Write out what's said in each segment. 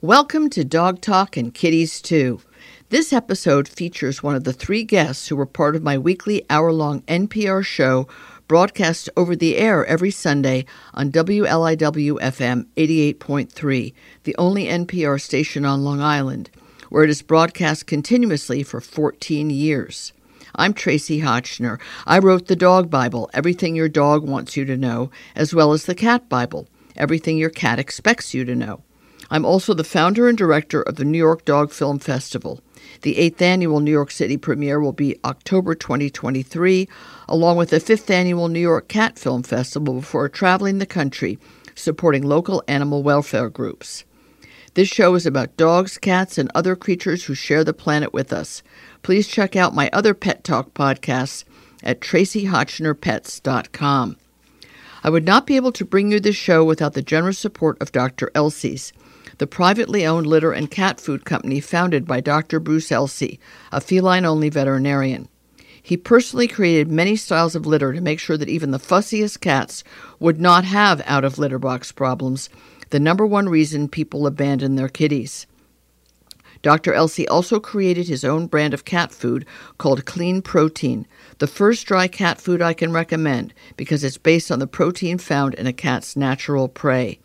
Welcome to Dog Talk and Kitties Too. This episode features one of the three guests who were part of my weekly hour long NPR show broadcast over the air every Sunday on WLIW FM 88.3, the only NPR station on Long Island, where it is broadcast continuously for 14 years. I'm Tracie Hotchner. I wrote the Dog Bible, Everything Your Dog Wants You to Know, as well as the Cat Bible, Everything Your Cat Expects You to Know. I'm also the founder and director of the New York Dog Film Festival. The eighth annual New York City premiere will be October 2023, along with the fifth annual New York Cat Film Festival before traveling the country, supporting local animal welfare groups. This show is about dogs, cats, and other creatures who share the planet with us. Please check out my other Pet Talk podcasts at traciehotchnerpets.com. I would not be able to bring you this show without the generous support of Dr. Elsey's the privately owned litter and cat food company founded by Dr. Bruce Elsey, a feline only veterinarian. He personally created many styles of litter to make sure that even the fussiest cats would not have out of litter box problems, the number one reason people abandon their kitties. Dr. Elsey also created his own brand of cat food called Clean Protein, the first dry cat food I can recommend because it's based on the protein found in a cat's natural prey.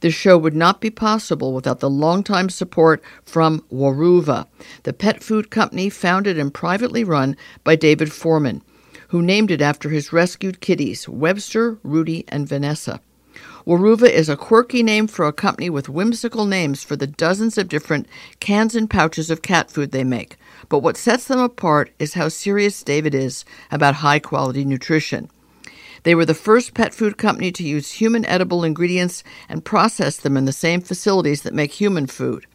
This show would not be possible without the longtime support from Weruva, the pet food company founded and privately run by David Forman, who named it after his rescued kitties, Webster, Rudy, and Vanessa. Weruva is a quirky name for a company with whimsical names for the dozens of different cans and pouches of cat food they make. But what sets them apart is how serious David is about high quality nutrition. They were the first pet food company to use human edible ingredients and process them in the same facilities that make human food.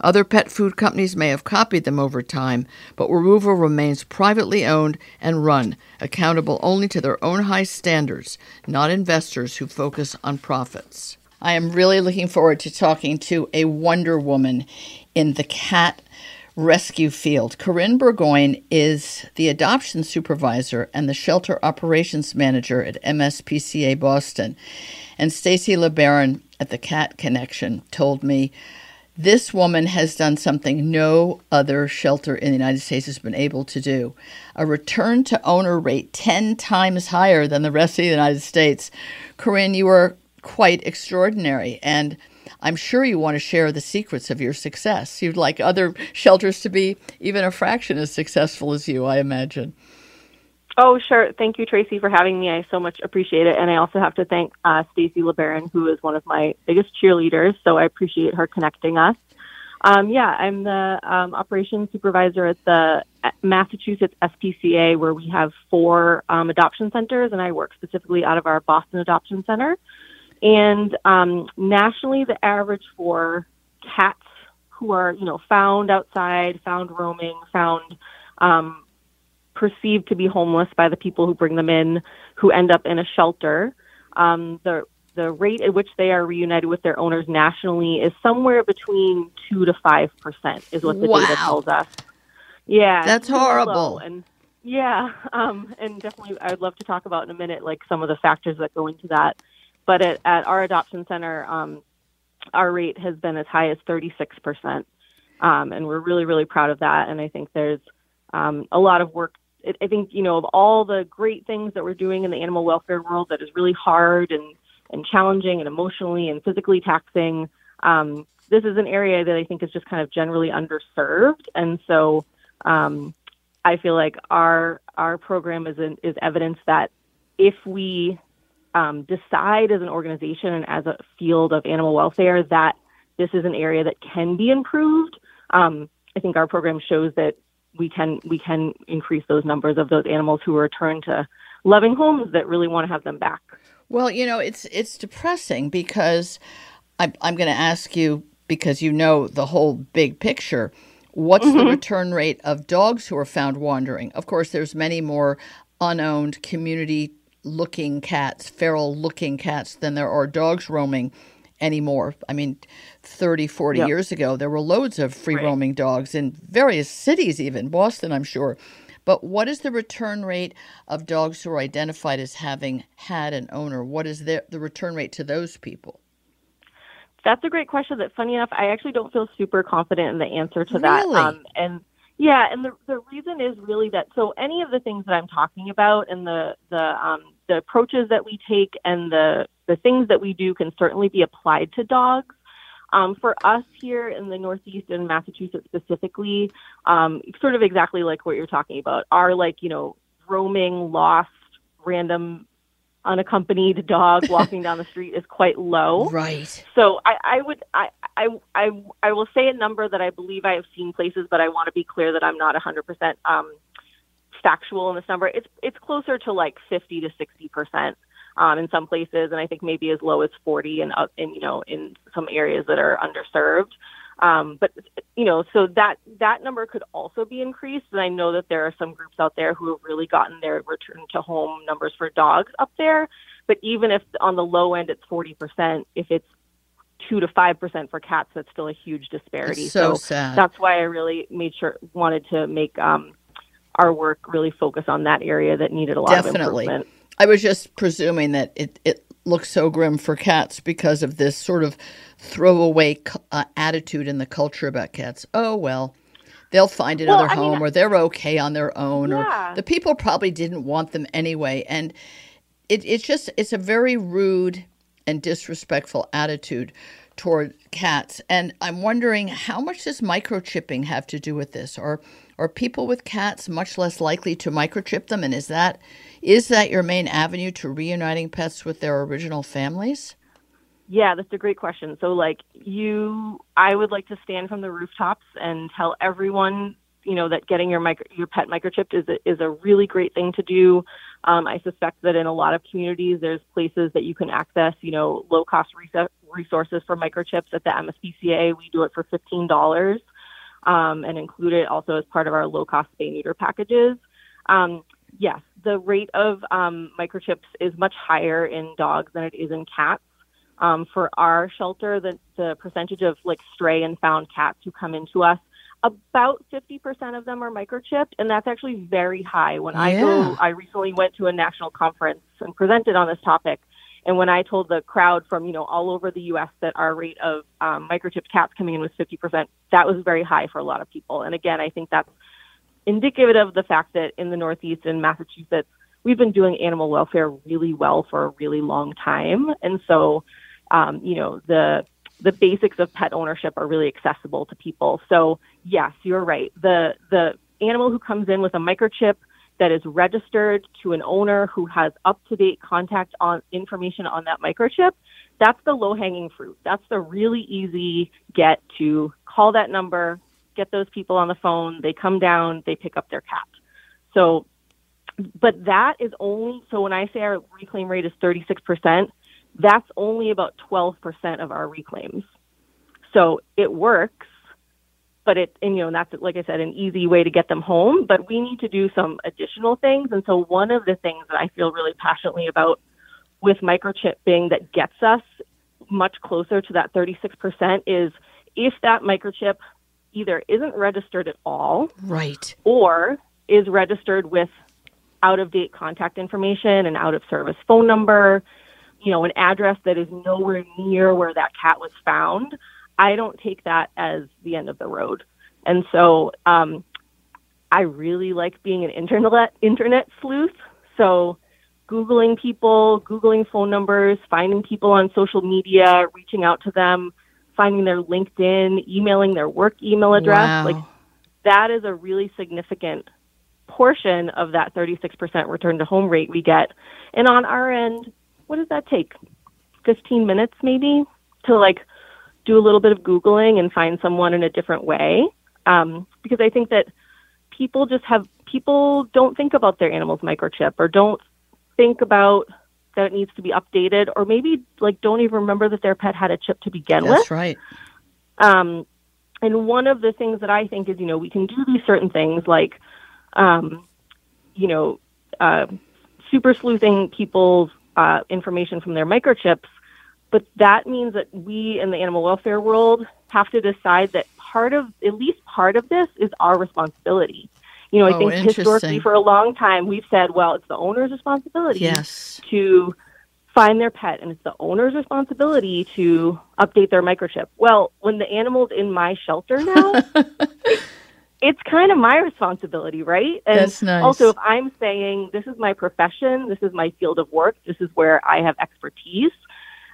Other pet food companies may have copied them over time, but Weruva remains privately owned and run, accountable only to their own high standards, not investors who focus on profits. I am really looking forward to talking to a Wonder Woman in the cat rescue field. Corrine Bourgoin is the adoption supervisor and the shelter operations manager at MSPCA Boston. And Stacy LeBaron at the Cat Connection told me this woman has done something no other shelter in the United States has been able to do a return to owner rate 10 times higher than the rest of the United States. Corrine, you are quite extraordinary. And I'm sure you want to share the secrets of your success. You'd like other shelters to be even a fraction as successful as you, I imagine. Oh, sure. Thank you, Tracie, for having me. I so much appreciate it. And I also have to thank uh, Stacy LeBaron, who is one of my biggest cheerleaders. So I appreciate her connecting us. Um, yeah, I'm the um, operations supervisor at the Massachusetts SPCA, where we have four um, adoption centers, and I work specifically out of our Boston Adoption Center. And um, nationally, the average for cats who are, you know, found outside, found roaming, found um, perceived to be homeless by the people who bring them in, who end up in a shelter, um, the the rate at which they are reunited with their owners nationally is somewhere between two to five percent, is what the wow. data tells us. Yeah, that's horrible. And yeah, um, and definitely, I'd love to talk about in a minute, like some of the factors that go into that. But at, at our adoption center, um, our rate has been as high as 36%. Um, and we're really, really proud of that. And I think there's um, a lot of work. I think, you know, of all the great things that we're doing in the animal welfare world that is really hard and, and challenging and emotionally and physically taxing, um, this is an area that I think is just kind of generally underserved. And so um, I feel like our our program is an, is evidence that if we um, decide as an organization and as a field of animal welfare that this is an area that can be improved, um, I think our program shows that we can we can increase those numbers of those animals who return to loving homes that really want to have them back. Well, you know, it's it's depressing because I'm I'm going to ask you because you know the whole big picture. What's mm-hmm. the return rate of dogs who are found wandering? Of course, there's many more unowned community looking cats, feral looking cats, than there are dogs roaming anymore. I mean, 30, 40 yep. years ago, there were loads of free right. roaming dogs in various cities, even Boston, I'm sure. But what is the return rate of dogs who are identified as having had an owner? What is the, the return rate to those people? that's a great question. That funny enough, I actually don't feel super confident in the answer to that. Really? Um, and yeah, and the the reason is really that so any of the things that I'm talking about and the the um, the approaches that we take and the the things that we do can certainly be applied to dogs. Um, for us here in the Northeast and Massachusetts specifically, um, sort of exactly like what you're talking about, are like you know roaming, lost, random unaccompanied dog walking down the street is quite low. Right. So I, I would I, I I I will say a number that I believe I have seen places, but I want to be clear that I'm not 100% um, factual in this number. It's it's closer to like 50 to 60 percent um, in some places, and I think maybe as low as 40 in, uh, in you know in some areas that are underserved. Um, but you know, so that that number could also be increased. And I know that there are some groups out there who have really gotten their return to home numbers for dogs up there. But even if on the low end it's 40%, if it's two to five percent for cats, that's still a huge disparity. It's so, so sad. That's why I really made sure wanted to make um, our work really focus on that area that needed a lot Definitely. of improvement. I was just presuming that it, it looks so grim for cats because of this sort of throwaway uh, attitude in the culture about cats. Oh, well, they'll find another well, home mean, or they're okay on their own yeah. or the people probably didn't want them anyway. And it, it's just, it's a very rude and disrespectful attitude toward cats. And I'm wondering how much does microchipping have to do with this? Or are people with cats much less likely to microchip them? And is that is that your main avenue to reuniting pets with their original families? Yeah, that's a great question. So, like you, I would like to stand from the rooftops and tell everyone, you know, that getting your micro, your pet microchipped is a, is a really great thing to do. Um, I suspect that in a lot of communities, there's places that you can access, you know, low cost resources for microchips at the MSPCA. We do it for fifteen dollars, um, and include it also as part of our low cost spay neuter packages. Um, yes, the rate of um, microchips is much higher in dogs than it is in cats. Um, for our shelter, the, the percentage of like stray and found cats who come into us, about 50% of them are microchipped, and that's actually very high. When yeah. I go, I recently went to a national conference and presented on this topic. And when I told the crowd from you know all over the U.S. that our rate of um, microchipped cats coming in was 50%, that was very high for a lot of people. And again, I think that's indicative of the fact that in the Northeast and Massachusetts, we've been doing animal welfare really well for a really long time. And so, um, you know, the the basics of pet ownership are really accessible to people. So yes, you're right. The the animal who comes in with a microchip that is registered to an owner who has up to date contact on information on that microchip, that's the low hanging fruit. That's the really easy get to call that number, get those people on the phone, they come down, they pick up their cat. So, but that is only, so when I say our reclaim rate is 36%, that's only about 12% of our reclaims. So it works, but it, and you know, that's, like I said, an easy way to get them home, but we need to do some additional things. And so one of the things that I feel really passionately about with microchipping that gets us much closer to that 36% is if that microchip either isn't registered at all, right, or is registered with out of date contact information and out of service phone number, you know, an address that is nowhere near where that cat was found, I don't take that as the end of the road. And so um, I really like being an internet internet sleuth. So Googling people, Googling phone numbers, finding people on social media, reaching out to them, finding their LinkedIn, emailing their work email address. Wow. Like that is a really significant portion of that 36% return to home rate we get. And on our end, what does that take? 15 minutes maybe to like do a little bit of Googling and find someone in a different way. Um, because I think that people just have, people don't think about their animal's microchip or don't think about that it needs to be updated, or maybe like don't even remember that their pet had a chip to begin That's with. That's right. Um, and one of the things that I think is, you know, we can do these certain things like, um, you know, uh, super sleuthing people's uh, information from their microchips, but that means that we in the animal welfare world have to decide that part of, at least part of this, is our responsibility. You know, I oh, think historically for a long time we've said, well, it's the owner's responsibility yes. to find their pet and it's the owner's responsibility to update their microchip. Well, when the animal's in my shelter now, it's kind of my responsibility, right? And That's nice. also if I'm saying this is my profession, this is my field of work, this is where I have expertise,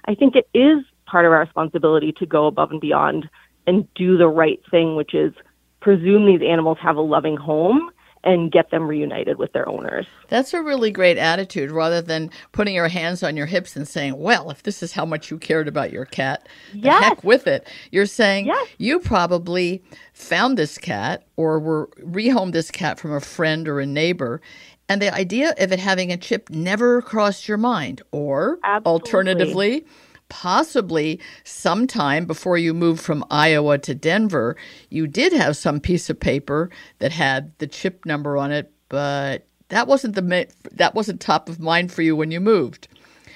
I think it is part of our responsibility to go above and beyond and do the right thing, which is presume these animals have a loving home and get them reunited with their owners. That's a really great attitude rather than putting your hands on your hips and saying, well, if this is how much you cared about your cat, yes. the heck with it. You're saying yes. you probably found this cat or were rehomed this cat from a friend or a neighbor. And the idea of it having a chip never crossed your mind. Or Absolutely. alternatively, possibly sometime before you moved from Iowa to Denver, you did have some piece of paper that had the chip number on it, but that wasn't the that wasn't top of mind for you when you moved.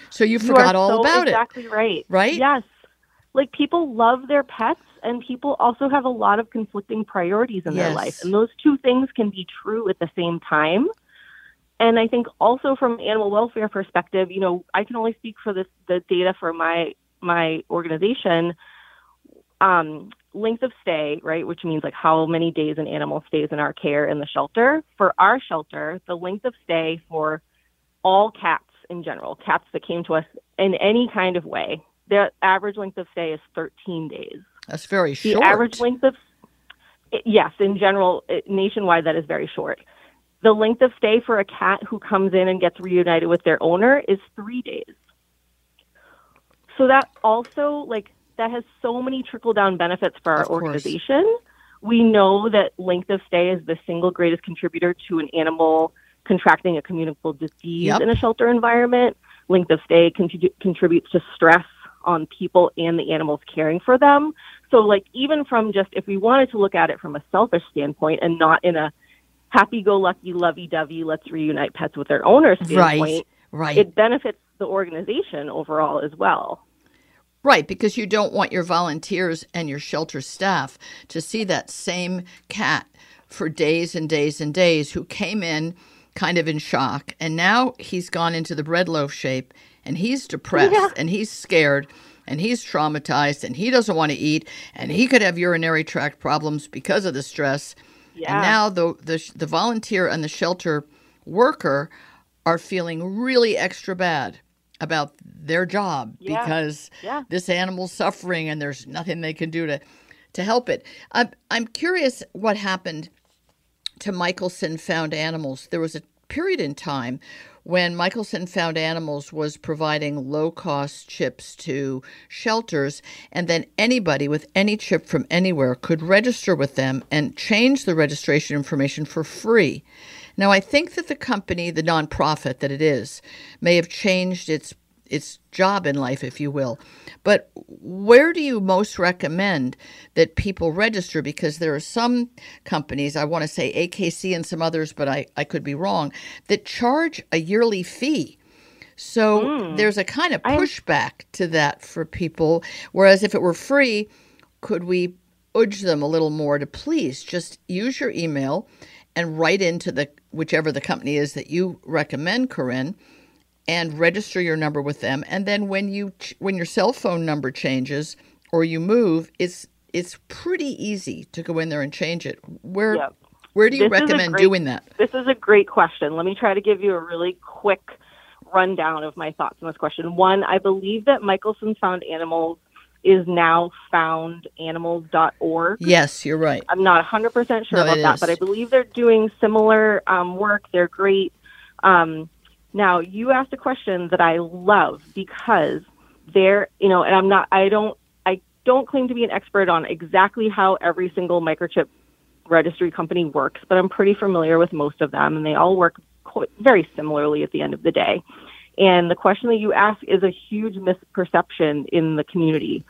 So you, you forgot all so about exactly it. Exactly right. Right? Yes. Like people love their pets and people also have a lot of conflicting priorities in yes. their life. And those two things can be true at the same time. And I think also from animal welfare perspective, you know, I can only speak for this, the data for my my organization. Um, length of stay, right, which means like how many days an animal stays in our care in the shelter. For our shelter, the length of stay for all cats in general, cats that came to us in any kind of way, the average length of stay is 13 days. That's very short. The average length of yes, in general, nationwide, that is very short. The length of stay for a cat who comes in and gets reunited with their owner is three days. So that also, like, that has so many trickle down benefits for our organization. We know that length of stay is the single greatest contributor to an animal contracting a communicable disease yep. in a shelter environment. Length of stay con- contributes to stress on people and the animals caring for them. So, like, even from just if we wanted to look at it from a selfish standpoint and not in a happy go lucky, lovey dovey, let's reunite pets with their owners standpoint, right, right. it benefits the organization overall as well. Right, because you don't want your volunteers and your shelter staff to see that same cat for days and days and days who came in kind of in shock and now he's gone into the bread loaf shape and he's depressed yeah. and he's scared and he's traumatized and he doesn't want to eat and he could have urinary tract problems because of the stress yeah. And now the, the the volunteer and the shelter worker are feeling really extra bad about their job yeah. because yeah. this animal's suffering and there's nothing they can do to to help it. I'm I'm curious what happened to Michelson Found Animals. There was a period in time when Michelson Found Animals was providing low cost chips to shelters, and then anybody with any chip from anywhere could register with them and change the registration information for free. Now, I think that the company, the nonprofit that it is, may have changed its its job in life, if you will. But where do you most recommend that people register? Because there are some companies, I want to say AKC and some others, but I, I could be wrong, that charge a yearly fee. So mm. there's a kind of pushback I'm... to that for people. Whereas if it were free, could we urge them a little more to please just use your email and write into the whichever the company is that you recommend, Corrine, and register your number with them. And then when you when your cell phone number changes or you move, it's it's pretty easy to go in there and change it. Where yep. where do you this recommend great, doing that? This is a great question. Let me try to give you a really quick rundown of my thoughts on this question. One, I believe that Michelson Found Animals is now foundanimals.org. Yes, you're right. I'm not 100% sure no, about that, is. but I believe they're doing similar um, work. They're great. Um, now, you asked a question that I love because there, you know, and I'm not, I don't, I don't claim to be an expert on exactly how every single microchip registry company works, but I'm pretty familiar with most of them, and they all work quite, very similarly at the end of the day. And the question that you ask is a huge misperception in the community.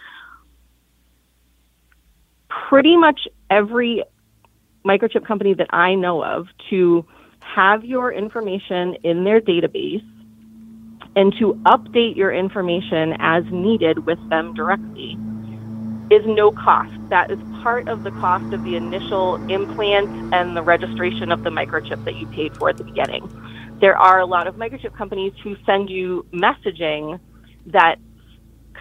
Pretty much every microchip company that I know of to have your information in their database and to update your information as needed with them directly is no cost. That is part of the cost of the initial implant and the registration of the microchip that you paid for at the beginning. there are a lot of microchip companies who send you messaging that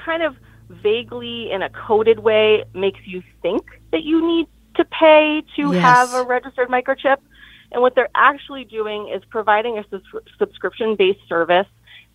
kind of vaguely in a coded way makes you think that you need to pay to Yes. have a registered microchip. And what they're actually doing is providing a sus- subscription based service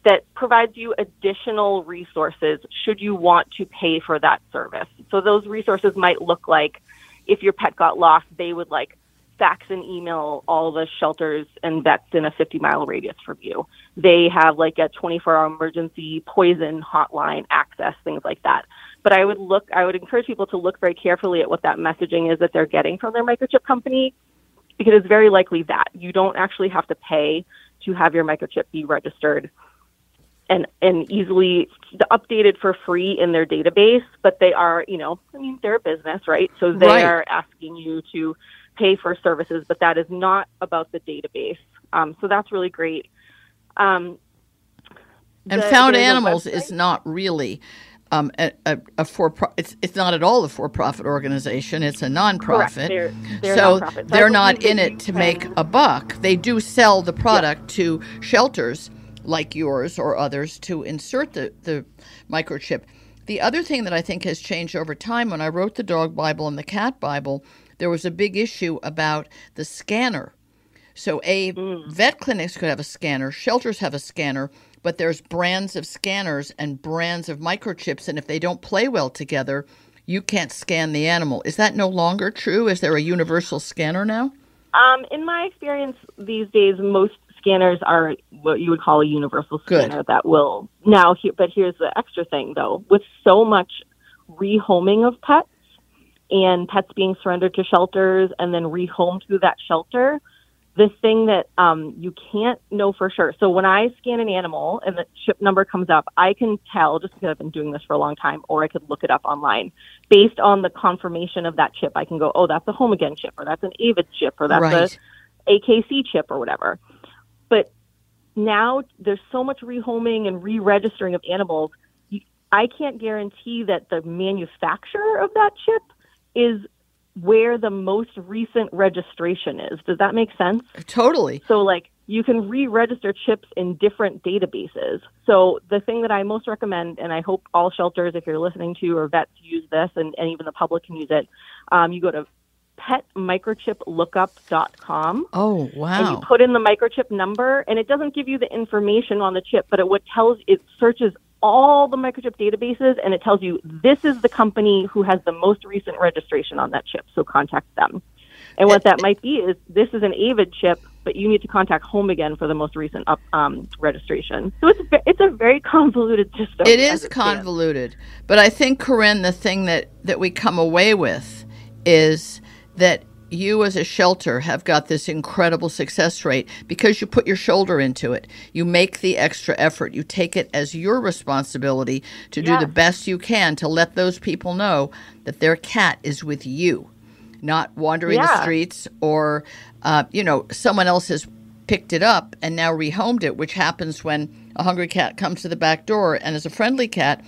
that provides you additional resources should you want to pay for that service. So those resources might look like if your pet got lost, they would like fax and email all the shelters and vets in a 50 mile radius from you. They have like a 24 hour emergency poison hotline access, things like that. But I would look, I would encourage people to look very carefully at what that messaging is that they're getting from their microchip company because it's very likely that you don't actually have to pay to have your microchip be registered and and easily updated for free in their database but they are you know i mean they're a business right? So they Right. are asking you to pay for services but that is not about the database. Um, so that's really great. Um, And the- Found Animals is not really um, a, a, a for pro- it's it's not at all a for profit organization. It's a nonprofit. They're, they're so nonprofit. So they're not in it to make a buck. They do sell the product to shelters like yours or others to insert the, the microchip. The other thing that I think has changed over time, when I wrote the dog Bible and the cat Bible, there was a big issue about the scanner. So a vet clinics could have a scanner, shelters have a scanner, but there's brands of scanners and brands of microchips, and if they don't play well together, you can't scan the animal. Is that no longer true? Is there a universal scanner now? Um, in my experience these days, most scanners are what you would call a universal Good. scanner that will now. But here's the extra thing, though: with so much rehoming of pets and pets being surrendered to shelters and then rehomed through that shelter, the thing that um, you can't know for sure. So when I scan an animal and the chip number comes up, I can tell just because I've been doing this for a long time, or I could look it up online based on the confirmation of that chip. I can go, oh, that's a HomeAgain chip, or that's an Avid chip, or that's Right. a AKC chip, or whatever. But now there's so much rehoming and re-registering of animals. I can't guarantee that the manufacturer of that chip is where the most recent registration is. Does that make sense? Totally. So, like, you can re register chips in different databases. So, the thing that I most recommend, and I hope all shelters, if you're listening to, or vets use this, and, and even the public can use it, um, you go to petmicrochiplookup.com Oh, wow. and you put in the microchip number, and it doesn't give you the information on the chip, but it what tells it searches all the microchip databases, and it tells you this is the company who has the most recent registration on that chip, so contact them. And what that might be is this is an Avid chip, but you need to contact HomeAgain for the most recent up, um, registration. So it's it's a very convoluted system. It is convoluted, but I think Corrine, the thing that that we come away with is that you as a shelter have got this incredible success rate because you put your shoulder into it. You make the extra effort. You take it as your responsibility to do the best you can to let those people know that their cat is with you, not wandering the streets or, uh, you know, someone else has picked it up and now rehomed it, which happens when a hungry cat comes to the back door and is a friendly cat.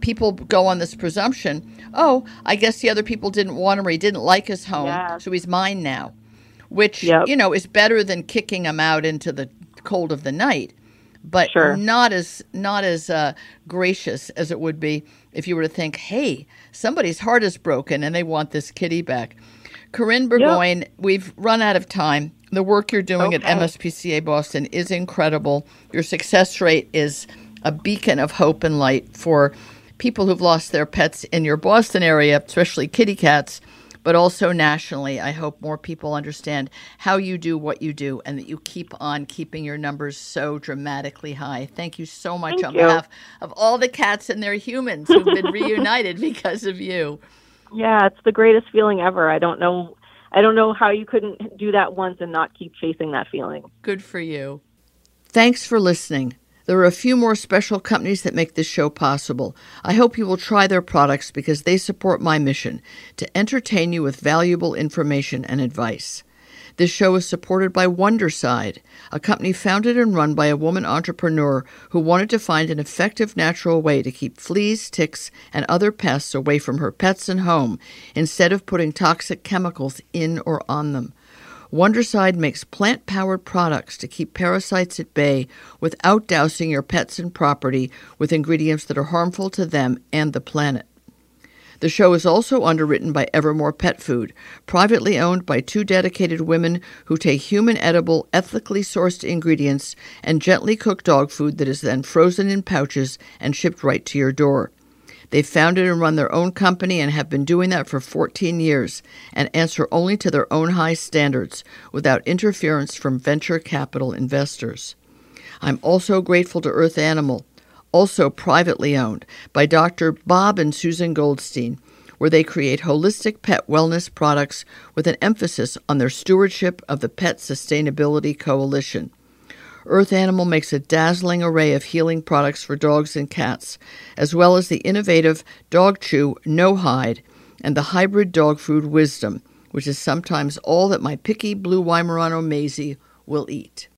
People go on this presumption, oh, I guess the other people didn't want him or he didn't like his home, Yes. so he's mine now, which, Yep. you know, is better than kicking him out into the cold of the night, but Sure. not as not as uh, gracious as it would be if you were to think, hey, somebody's heart is broken and they want this kitty back. Corrine Bourgoin, we've run out of time. The work you're doing at MSPCA Boston is incredible. Your success rate is a beacon of hope and light for people who've lost their pets in your Boston area, especially kitty cats, but also nationally. I hope more people understand how you do what you do and that you keep on keeping your numbers so dramatically high. Thank you so much Thank on you. behalf of all the cats and their humans who've been reunited because of you. Yeah, it's the greatest feeling ever. I don't know. I don't know how you couldn't do that once and not keep chasing that feeling. Good for you. Thanks for listening. There are a few more special companies that make this show possible. I hope you will try their products because they support my mission to entertain you with valuable information and advice. This show is supported by Wondercide, a company founded and run by a woman entrepreneur who wanted to find an effective natural way to keep fleas, ticks, and other pests away from her pets and home instead of putting toxic chemicals in or on them. Wondercide makes plant powered products to keep parasites at bay without dousing your pets and property with ingredients that are harmful to them and the planet. The show is also underwritten by Evermore Pet Food, privately owned by two dedicated women who take human edible, ethically sourced ingredients and gently cook dog food that is then frozen in pouches and shipped right to your door. They founded and run their own company and have been doing that for 14 years and answer only to their own high standards without interference from venture capital investors. I'm also grateful to Earth Animal, also privately owned by Dr. Bob and Susan Goldstein, where they create holistic pet wellness products with an emphasis on their stewardship of the Pet Sustainability Coalition. Earth Animal makes a dazzling array of healing products for dogs and cats, as well as the innovative Dog Chew No Hide and the hybrid dog food Wisdom, which is sometimes all that my picky blue Weimaraner Maisie will eat.